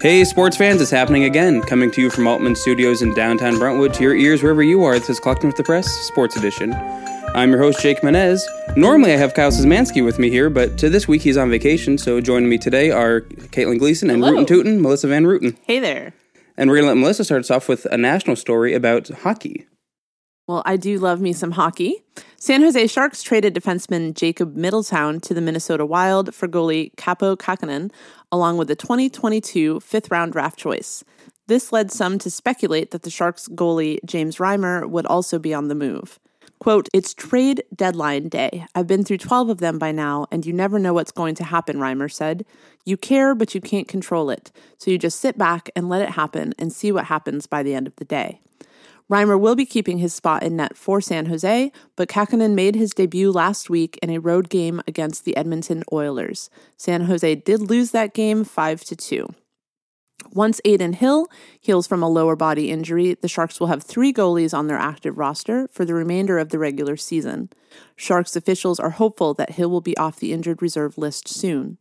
Hey, sports fans, it's happening again. Coming to you from Altman Studios in downtown Brentwood to your ears wherever you are. This is Collecting with the Press, Sports Edition. I'm your host, Jake Menez. Normally, I have Kyle Szymanski with me here, but to this week he's on vacation, so joining me today are Caitlin Gleason and Hello. Rootin' Tootin', Melissa Van Rooten. Hey there. And we're going to let Melissa start us off with a national story about hockey. Well, I do love me some hockey. San Jose Sharks traded defenseman Jacob Middleton to the Minnesota Wild for goalie Kaapo Kähkönen, along with a 2022 fifth round draft choice. This led some to speculate that the Sharks goalie James Reimer would also be on the move. Quote, It's trade deadline day. I've been through 12 of them by now, and you never know what's going to happen, Reimer said. You care, but you can't control it. So you just sit back and let it happen and see what happens by the end of the day. Reimer will be keeping his spot in net for San Jose, but Kähkönen made his debut last week in a road game against the Edmonton Oilers. San Jose did lose that game 5 to 2. Once Adin Hill heals from a lower body injury, the Sharks will have three goalies on their active roster for the remainder of the regular season. Sharks officials are hopeful that Hill will be off the injured reserve list soon.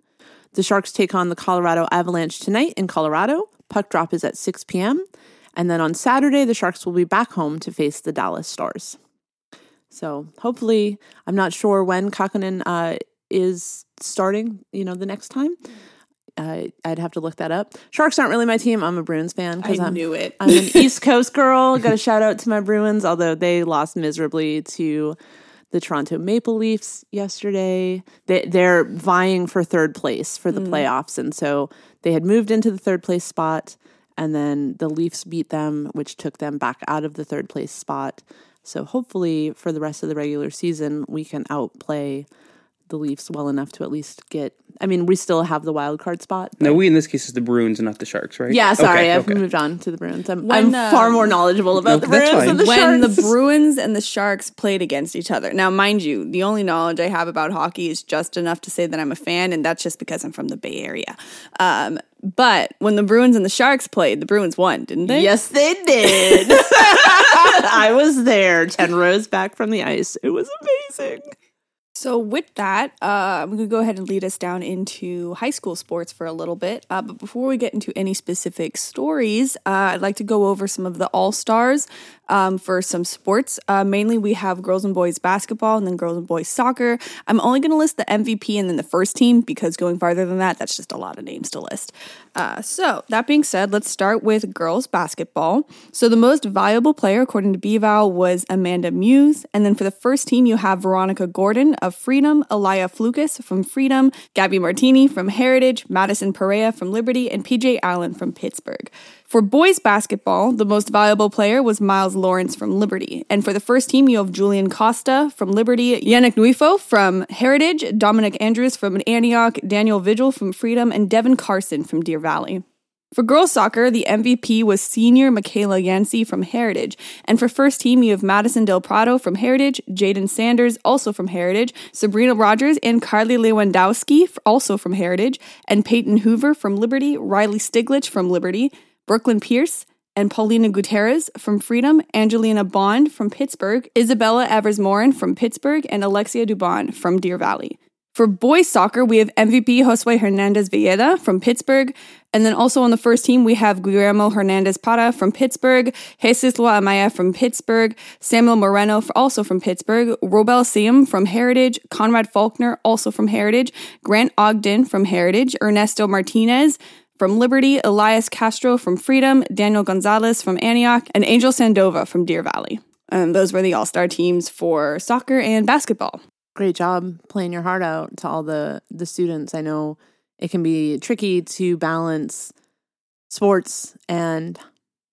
The Sharks take on the Colorado Avalanche tonight in Colorado. Puck drop is at 6 p.m. And then on Saturday, the Sharks will be back home to face the Dallas Stars. So hopefully, I'm not sure when Kähkönen uh, is starting, you know, the next time. Uh, I'd have to look that up. Sharks aren't really my team. I'm a Bruins fan I I'm, knew it. I'm an East Coast girl. Got a shout out to my Bruins, although they lost miserably to the Toronto Maple Leafs yesterday. They, they're vying for third place for the playoffs. And so they had moved into the third place spot, and then the Leafs beat them, which took them back out of the third place spot. So hopefully for the rest of the regular season, we can outplay the Leafs well enough to at least get. I mean, we still have the wild card spot. Now, we in this case is the Bruins and not the Sharks, right? Yeah, sorry, Okay, I've okay. moved on to the Bruins. I'm, When, I'm far um, more knowledgeable about the Bruins fine. than the when Sharks. the Bruins and the Sharks played against each other. Now, mind you, the only knowledge I have about hockey is just enough to say that I'm a fan, and that's just because I'm from the Bay Area. Um, but when the Bruins and the Sharks played, the Bruins won, didn't they? Yes, they did. I was there, 10 rows back from the ice. It was amazing. So with that, uh, I'm going to go ahead and lead us down into high school sports for a little bit. Uh, but before we get into any specific stories, uh, I'd like to go over some of the all stars um, for some sports. Uh, mainly, we have girls and boys basketball, and then girls and boys soccer. I'm only going to list the MVP and then the first team because going farther than that, that's just a lot of names to list. Uh, so that being said, let's start with girls basketball. So the most valuable player, according to BVAL, was Amanda Muse, and then for the first team, you have Veronica Gordon of Freedom, Elia Flukas from Freedom, Gabby Martini from Heritage, Madison Perea from Liberty, and PJ Allen from Pittsburgh. For boys basketball, the most valuable player was Miles Lawrence from Liberty. And for the first team, you have Julian Costa from Liberty, Yannick Nuifo from Heritage, Dominic Andrews from Antioch, Daniel Vigil from Freedom, and Devin Carson from Deer Valley. For girls soccer, the MVP was senior Michaela Yancey from Heritage. And for first team, you have Madison Del Prado from Heritage, Jaden Sanders, also from Heritage, Sabrina Rogers and Carly Lewandowski, also from Heritage, and Peyton Hoover from Liberty, Riley Stiglich from Liberty, Brooklyn Pierce, and Paulina Gutierrez from Freedom, Angelina Bond from Pittsburgh, Isabella Evers Morin from Pittsburgh, and Alexia Dubon from Deer Valley. For boys soccer, we have MVP Josue Hernandez Villeda from Pittsburgh. And then also on the first team, we have Guillermo Hernandez Para from Pittsburgh, Jesus Lua Amaya from Pittsburgh, Samuel Moreno, also from Pittsburgh, Robel Siam from Heritage, Conrad Faulkner, also from Heritage, Grant Ogden from Heritage, Ernesto Martinez from Liberty, Elias Castro from Freedom, Daniel Gonzalez from Antioch, and Angel Sandova from Deer Valley. And those were the all star teams for soccer and basketball. Great job playing your heart out to all the, the students. I know it can be tricky to balance sports and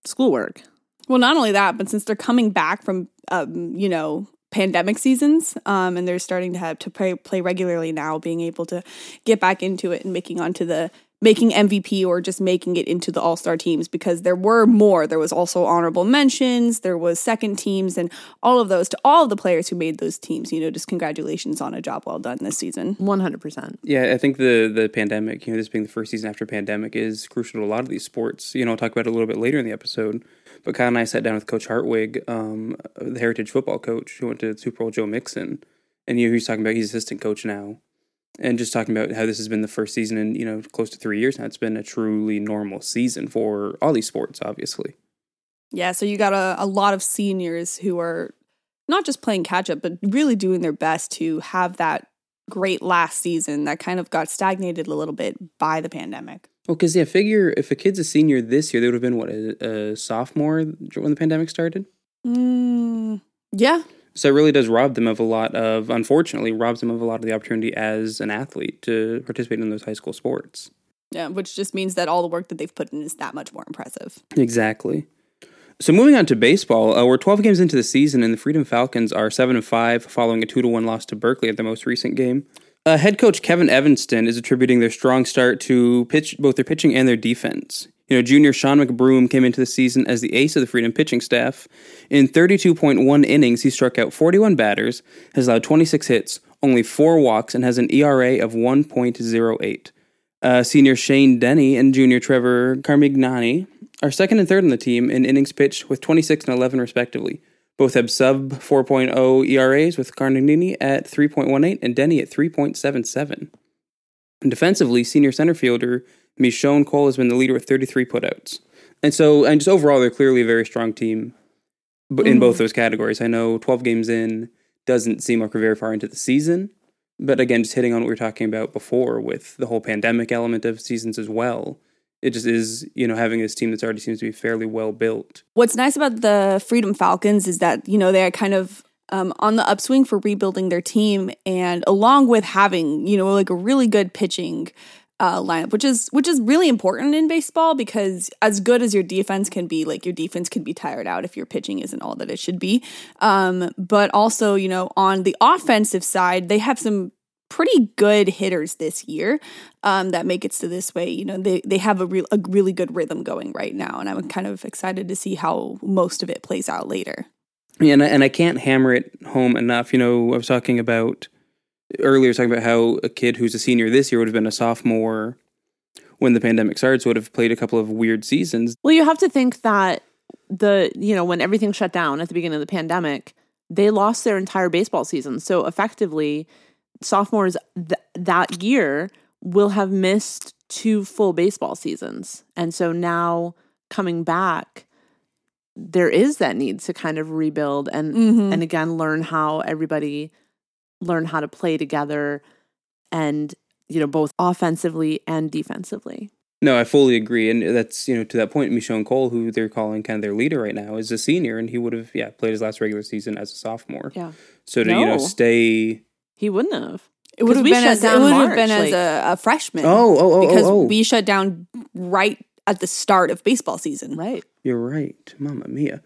schoolwork. Well, not only that, but since they're coming back from, um, you know, pandemic seasons, um, and they're starting to have to play play regularly now, being able to get back into it and making onto the making MVP or just making it into the All Star teams because there were more. There was also honorable mentions, there was second teams, and all of those to all of the players who made those teams. You know, just congratulations on a job well done this season. 100%. Yeah, I think the the pandemic, you know, this being the first season after pandemic, is crucial to a lot of these sports. You know, I'll talk about it a little bit later in the episode. But Kyle and I sat down with Coach Hartwig, um, the Heritage football coach who went to Super Bowl Joe Mixon, and you know, he's talking about he's assistant coach now. and just talking about how this has been the first season in you know close to three years now. It's been a truly normal season for all these sports, obviously. Yeah, so you got a, a lot of seniors who are not just playing catch up, but really doing their best to have that great last season that kind of got stagnated a little bit by the pandemic. Well, because yeah, figure if a kid's a senior this year, they would have been what a, a sophomore when the pandemic started. Mm, yeah, So it really does rob them of a lot of, unfortunately, robs them of a lot of the opportunity as an athlete to participate in those high school sports. yeah, which just means that all the work that they've put in is that much more impressive. Exactly. So moving on to baseball, uh, we're 12 games into the season, and the Freedom Falcons are seven and five, following a two to one loss to Berkeley at the most recent game. Uh, head coach Kevin Evanston is attributing their strong start to pitch both their pitching and their defense. You know, junior Sean McBroom came into the season as the ace of the Freedom pitching staff. In 32.1 innings, he struck out 41 batters, has allowed 26 hits, only four walks, and has an ERA of 1.08. Uh, senior Shane Denny and junior Trevor Carmignani are second and third on the team in innings pitched with 26 and 11 respectively. Both have sub 4.0 ERAs with Carmignani at 3.18 and Denny at 3.77. And defensively, senior center fielder Michonne Cole has been the leader with 33 putouts. And so, and just overall, they're clearly a very strong team but in both mm-hmm. those categories. I know 12 games in doesn't seem like we're very far into the season, but again, just hitting on what we were talking about before with the whole pandemic element of seasons as well. It just is, you know, having this team that's already seems to be fairly well built. What's nice about the Freedom Falcons is that, you know, they're kind of um, on the upswing for rebuilding their team and along with having, you know, like a really good pitching uh, lineup, which is which is really important in baseball because as good as your defense can be, like your defense can be tired out if your pitching isn't all that it should be. Um, but also, you know, on the offensive side, they have some pretty good hitters this year um, that make it to this way. You know, they they have a real a really good rhythm going right now, and I'm kind of excited to see how most of it plays out later. Yeah, and I, and I can't hammer it home enough. You know, I was talking about earlier, I was talking about how a kid who's a senior this year would have been a sophomore when the pandemic started, so would have played a couple of weird seasons. Well, you have to think that the you know when everything shut down at the beginning of the pandemic, they lost their entire baseball season. So effectively, sophomores th- that year will have missed two full baseball seasons, and so now coming back, there is that need to kind of rebuild and Mhm. and again learn how everybody learn how to play together, and you know both offensively and defensively. No, I fully agree, and that's you know to that point, Michonne Cole, who they're calling kind of their leader right now, is a senior, and he would have yeah played his last regular season as a sophomore. Yeah, So to you know stay. He wouldn't have. It would 'Cause have been as it would have March, been as a, a freshman. Oh, oh, oh, because oh, oh. we shut down right at the start of baseball season. Right. You're right, Mama Mia.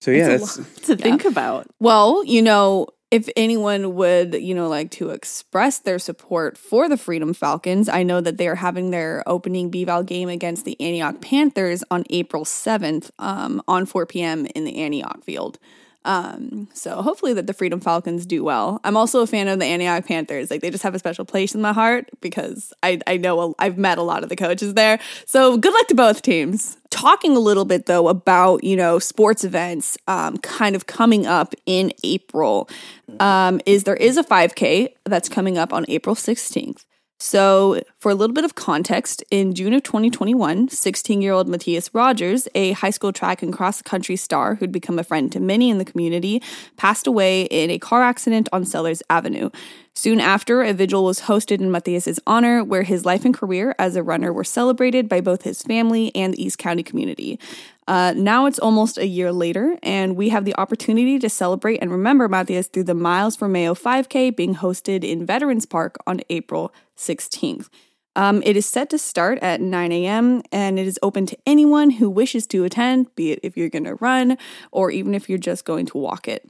So yeah, That's a that's to think about. Well, you know, if anyone would, you know, like to express their support for the Freedom Falcons, I know that they are having their opening BVAL game against the Antioch Panthers on April 7th um, on 4 p.m. in the Antioch field. Um, so hopefully that the Freedom Falcons do well. I'm also a fan of the Antioch Panthers. Like they just have a special place in my heart because I, I know a, I've met a lot of the coaches there. So good luck to both teams. Talking a little bit though about, you know, sports events um, kind of coming up in April um, is there is a 5K that's coming up on April 16th. So, for a little bit of context, in June of 2021, 16 year old Matthias Rogers, a high school track and cross country star who'd become a friend to many in the community, passed away in a car accident on Sellers Avenue. Soon after, a vigil was hosted in Matthias's honor, where his life and career as a runner were celebrated by both his family and the East County community. Uh, now it's almost a year later, and we have the opportunity to celebrate and remember Matthias through the Miles for Mayo 5K being hosted in Veterans Park on April 16th. Um, it is set to start at 9 a.m. and it is open to anyone who wishes to attend, be it if you're going to run or even if you're just going to walk it.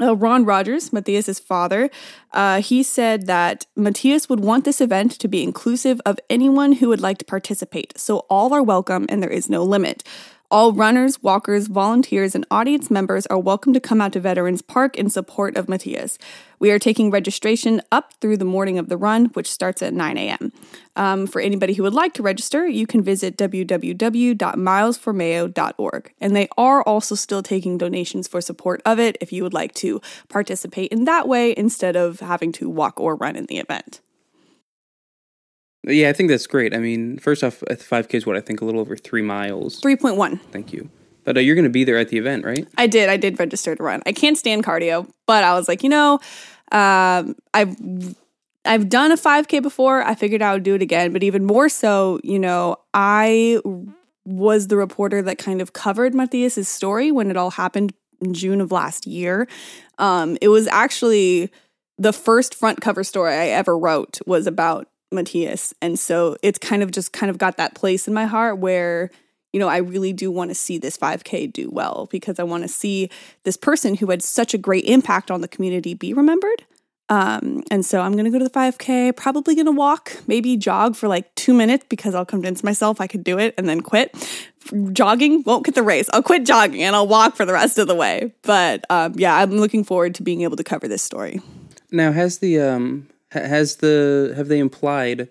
Uh, Ron Rogers, Matthias's father, uh, he said that Matthias would want this event to be inclusive of anyone who would like to participate, so all are welcome and there is no limit. All runners, walkers, volunteers, and audience members are welcome to come out to Veterans Park in support of Matthias. We are taking registration up through the morning of the run, which starts at 9 a.m. Um, for anybody who would like to register, you can visit www.milesformayo.org. And they are also still taking donations for support of it if you would like to participate in that way instead of having to walk or run in the event. Yeah, I think that's great. I mean, first off, at 5K is what I think a little over three miles. 3.1. Thank you. But uh, you're going to be there at the event, right? I did. I did register to run. I can't stand cardio, but I was like, you know, um, I've I've done a 5K before. I figured I would do it again, but even more so, you know, I was the reporter that kind of covered Matthias's story when it all happened in June of last year. Um, it was actually the first front cover story I ever wrote was about Matthias, and so it's kind of just kind of got that place in my heart where you know, I really do want to see this 5K do well because I want to see this person who had such a great impact on the community be remembered. Um, and so I'm going to go to the 5K, probably going to walk, maybe jog for like two minutes because I'll convince myself I could do it and then quit. Jogging won't get the race. I'll quit jogging and I'll walk for the rest of the way. But um, yeah, I'm looking forward to being able to cover this story. Now, has the um has the have they implied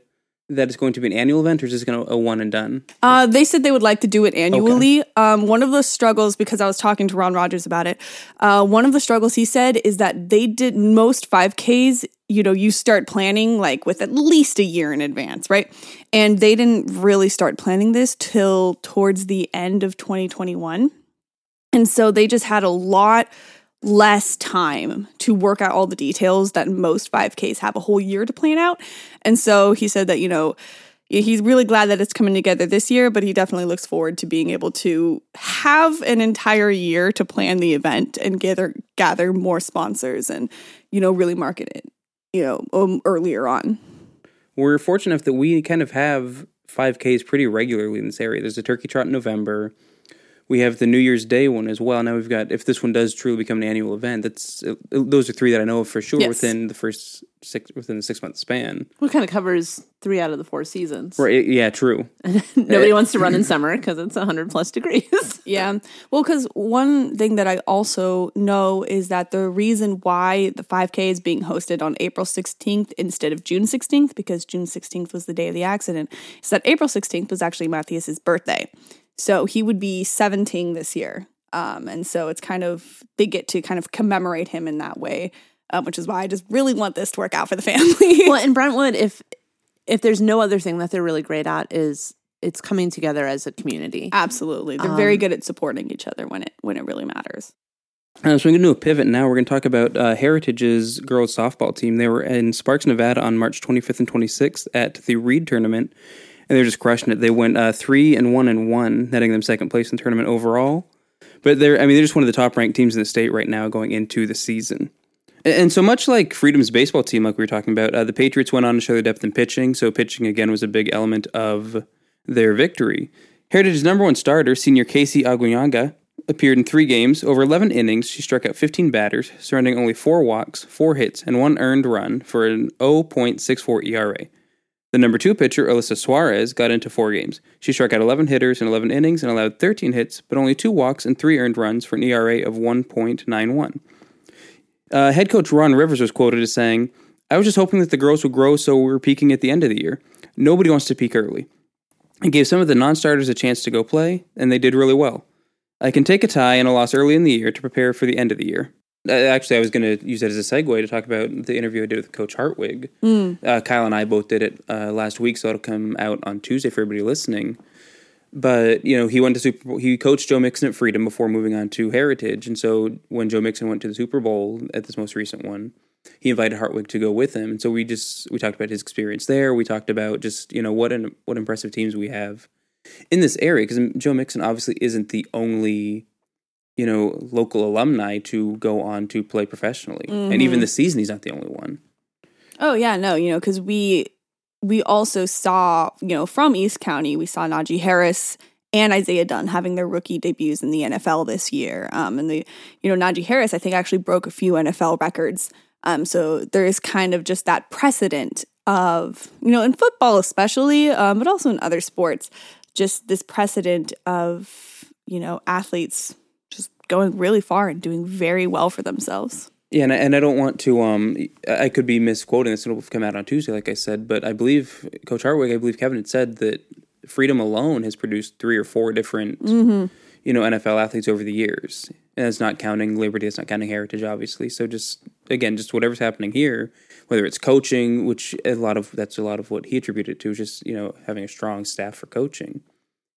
that it's going to be an annual event, or is it going to a one and done? Uh, they said they would like to do it annually. Okay. Um, one of the struggles, because I was talking to Ron Rogers about it, uh, one of the struggles he said is that they did most 5Ks. You know, you start planning like with at least a year in advance, right? And they didn't really start planning this till towards the end of 2021. And so they just had a lot less time to work out all the details that most 5Ks have a whole year to plan out. And so he said that, you know, he's really glad that it's coming together this year, but he definitely looks forward to being able to have an entire year to plan the event and gather gather more sponsors and, you know, really market it, you know, um, earlier on. We're fortunate enough that we kind of have 5Ks pretty regularly in this area. There's a turkey trot in November we have the New Year's Day one as well. Now we've got if this one does truly become an annual event, that's uh, those are three that I know of for sure yes. within the first six within the six month span. What kind of covers three out of the four seasons? Right? Yeah, true. Nobody wants to run in summer because it's hundred plus degrees. yeah. Well, because one thing that I also know is that the reason why the 5K is being hosted on April 16th instead of June 16th, because June 16th was the day of the accident, is that April 16th was actually Matthias's birthday. So he would be 17 this year. Um, and so it's kind of, they get to kind of commemorate him in that way, um, which is why I just really want this to work out for the family. well, in Brentwood, if, if there's no other thing that they're really great at is it's coming together as a community. Absolutely. They're um, very good at supporting each other when it, when it really matters. Uh, so we're going to do a pivot now. We're going to talk about uh, Heritage's girls softball team. They were in Sparks, Nevada on March 25th and 26th at the Reed tournament and they're just crushing it. They went uh, three and one and one, netting them second place in the tournament overall. But they're, I mean, they're just one of the top ranked teams in the state right now going into the season. And, and so much like Freedom's baseball team, like we were talking about, uh, the Patriots went on to show their depth in pitching. So pitching again was a big element of their victory. Heritage's number one starter, senior Casey Aguinanga, appeared in three games. Over 11 innings, she struck out 15 batters, surrendering only four walks, four hits, and one earned run for an 0.64 ERA. The number two pitcher, Alyssa Suarez, got into four games. She struck out 11 hitters in 11 innings and allowed 13 hits, but only two walks and three earned runs for an ERA of 1.91. Uh, head coach Ron Rivers was quoted as saying, I was just hoping that the girls would grow so we were peaking at the end of the year. Nobody wants to peak early. It gave some of the non starters a chance to go play, and they did really well. I can take a tie and a loss early in the year to prepare for the end of the year. Uh, actually, I was going to use that as a segue to talk about the interview I did with Coach Hartwig. Mm. Uh, Kyle and I both did it uh, last week, so it'll come out on Tuesday for everybody listening. But you know, he went to Super Bowl. He coached Joe Mixon at Freedom before moving on to Heritage, and so when Joe Mixon went to the Super Bowl at this most recent one, he invited Hartwig to go with him. And so we just we talked about his experience there. We talked about just you know what an what impressive teams we have in this area because Joe Mixon obviously isn't the only you know, local alumni to go on to play professionally. Mm-hmm. And even mm-hmm. this season, he's not the only one. Oh yeah, no, you know, because we we also saw, you know, from East County, we saw Najee Harris and Isaiah Dunn having their rookie debuts in the NFL this year. Um, and the, you know, Najee Harris, I think, actually broke a few NFL records. Um, so there is kind of just that precedent of, you know, in football especially, um, but also in other sports, just this precedent of, you know, athletes going really far and doing very well for themselves. Yeah, and I, and I don't want to. Um, I could be misquoting this. It'll come out on Tuesday, like I said. But I believe Coach Hartwig, I believe Kevin had said that Freedom alone has produced three or four different, mm-hmm. you know, NFL athletes over the years, and it's not counting Liberty. it's not counting Heritage, obviously. So just again, just whatever's happening here, whether it's coaching, which a lot of that's a lot of what he attributed to, just you know having a strong staff for coaching.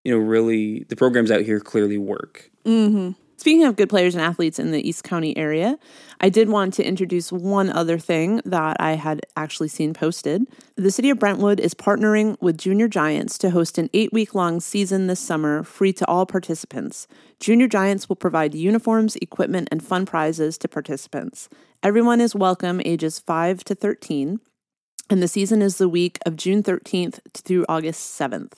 You know, really, the programs out here clearly work. Mm-hmm. Speaking of good players and athletes in the East County area, I did want to introduce one other thing that I had actually seen posted. The city of Brentwood is partnering with Junior Giants to host an eight week long season this summer, free to all participants. Junior Giants will provide uniforms, equipment, and fun prizes to participants. Everyone is welcome, ages 5 to 13, and the season is the week of June 13th through August 7th.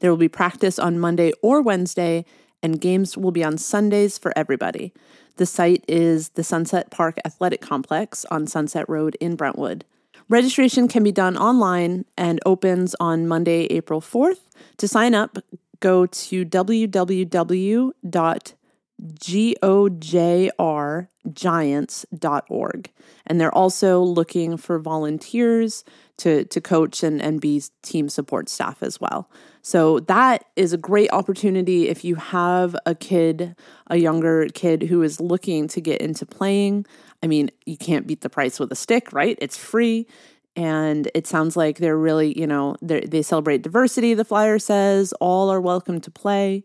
There will be practice on Monday or Wednesday and games will be on Sundays for everybody. The site is the Sunset Park Athletic Complex on Sunset Road in Brentwood. Registration can be done online and opens on Monday, April 4th. To sign up, go to www.gojrgiants.org. And they're also looking for volunteers to, to coach and, and be team support staff as well. So that is a great opportunity if you have a kid, a younger kid who is looking to get into playing. I mean, you can't beat the price with a stick, right? It's free. And it sounds like they're really, you know, they celebrate diversity, the flyer says. All are welcome to play.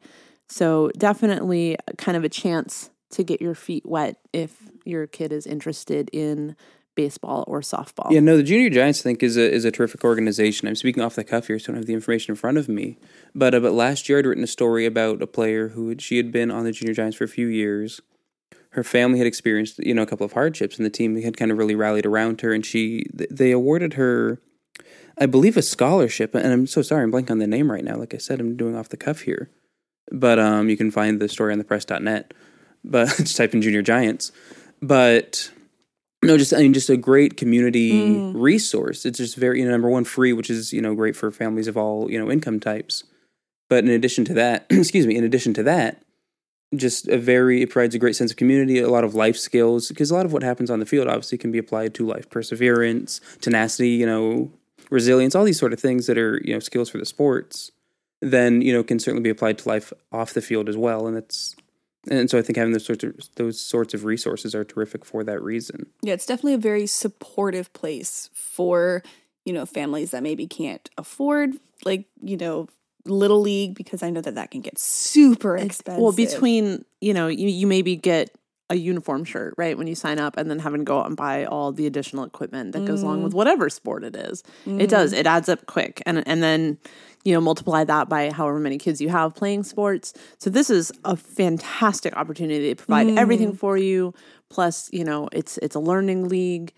So definitely kind of a chance to get your feet wet if your kid is interested in baseball or softball. Yeah, no, the Junior Giants I think is a is a terrific organization. I'm speaking off the cuff here, so I don't have the information in front of me. But uh, but last year I'd written a story about a player who she had been on the Junior Giants for a few years. Her family had experienced you know a couple of hardships, and the team had kind of really rallied around her. And she they awarded her, I believe, a scholarship. And I'm so sorry, I'm blanking on the name right now. Like I said, I'm doing off the cuff here. But um, you can find the story on the press.net. But just type in Junior Giants. But no, just I mean, just a great community mm. resource. It's just very you know, number one free, which is you know great for families of all you know income types. But in addition to that, excuse me, in addition to that, just a very it provides a great sense of community, a lot of life skills because a lot of what happens on the field obviously can be applied to life, perseverance, tenacity, you know, resilience, all these sort of things that are you know skills for the sports. Then you know can certainly be applied to life off the field as well, and that's and so I think having those sorts of those sorts of resources are terrific for that reason. Yeah, it's definitely a very supportive place for, you know, families that maybe can't afford like, you know, little league because I know that that can get super expensive. Well, between, you know, you, you maybe get a uniform shirt, right? When you sign up and then having to go out and buy all the additional equipment that goes along with mm. whatever sport it is. Mm. It does. It adds up quick. And and then you know, multiply that by however many kids you have playing sports. So this is a fantastic opportunity to provide mm. everything for you. Plus, you know, it's it's a learning league.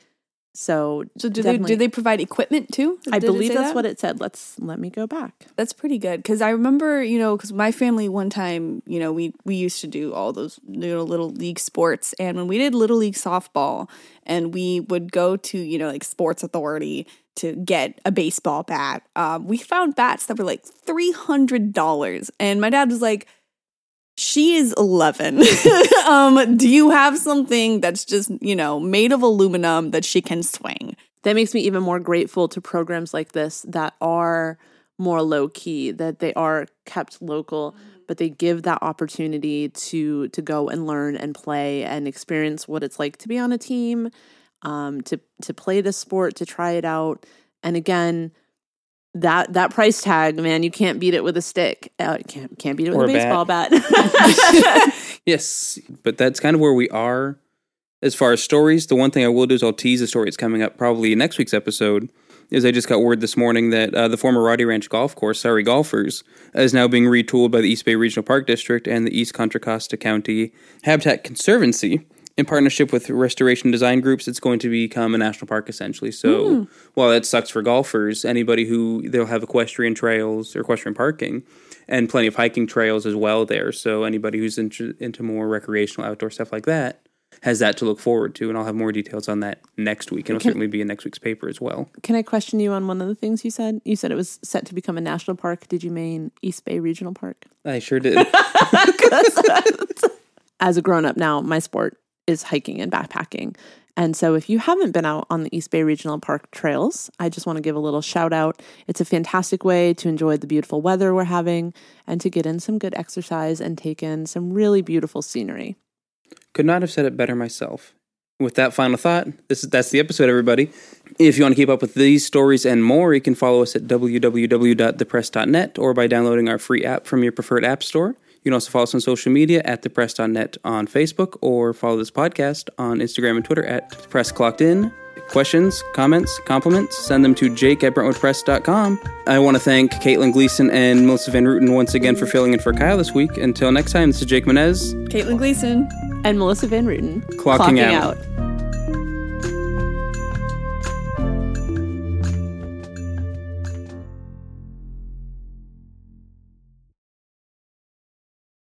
So, so do they do they provide equipment too? I believe that's that? what it said. Let's let me go back. That's pretty good because I remember you know because my family one time you know we we used to do all those you know little league sports and when we did little league softball and we would go to you know like Sports Authority to get a baseball bat. Um, we found bats that were like three hundred dollars, and my dad was like she is 11. um, do you have something that's just, you know, made of aluminum that she can swing? That makes me even more grateful to programs like this that are more low key, that they are kept local, but they give that opportunity to to go and learn and play and experience what it's like to be on a team, um, to to play the sport, to try it out. And again, that that price tag, man, you can't beat it with a stick. Uh, can't can't beat it with or a, baseball bat. bat. yes, but that's kind of where we are as far as stories. The one thing I will do is I'll tease a story that's coming up probably next week's episode. Is I just got word this morning that uh, the former Roddy Ranch Golf Course, sorry Golfers, is now being retooled by the East Bay Regional Park District and the East Contra Costa County Habitat Conservancy in partnership with restoration design groups, it's going to become a national park essentially. So mm. while that sucks for golfers, anybody who they'll have equestrian trails or equestrian parking and plenty of hiking trails as well there. So anybody who's into, into more recreational outdoor stuff like that has that to look forward to. And I'll have more details on that next week. And it'll certainly be in next week's paper as well. Can I question you on one of the things you said? You said it was set to become a national park. Did you mean East Bay Regional Park? I sure did. As a grown up now, my sport is hiking and backpacking. And so, if you haven't been out on the East Bay Regional Park trails, I just want to give a little shout out. It's a fantastic way to enjoy the beautiful weather we're having and to get in some good exercise and take in some really beautiful scenery. Could not have said it better myself. with that final thought, this is that's the episode, everybody. If you want to keep up with these stories and more, you can follow us at www.thepress.net or by downloading our free app from your preferred app store. You can also follow us on social media at thepress.net on Facebook or follow this podcast on Instagram and Twitter at Press Clocked In. Questions, comments, compliments, send them to jake at brentwoodpress.com. I want to thank Caitlin Gleason and Melissa Van Ruten once again for filling in for Kyle this week. Until next time, this is Jake Menez Caitlin Gleason. And Melissa Van Ruten. Clocking out.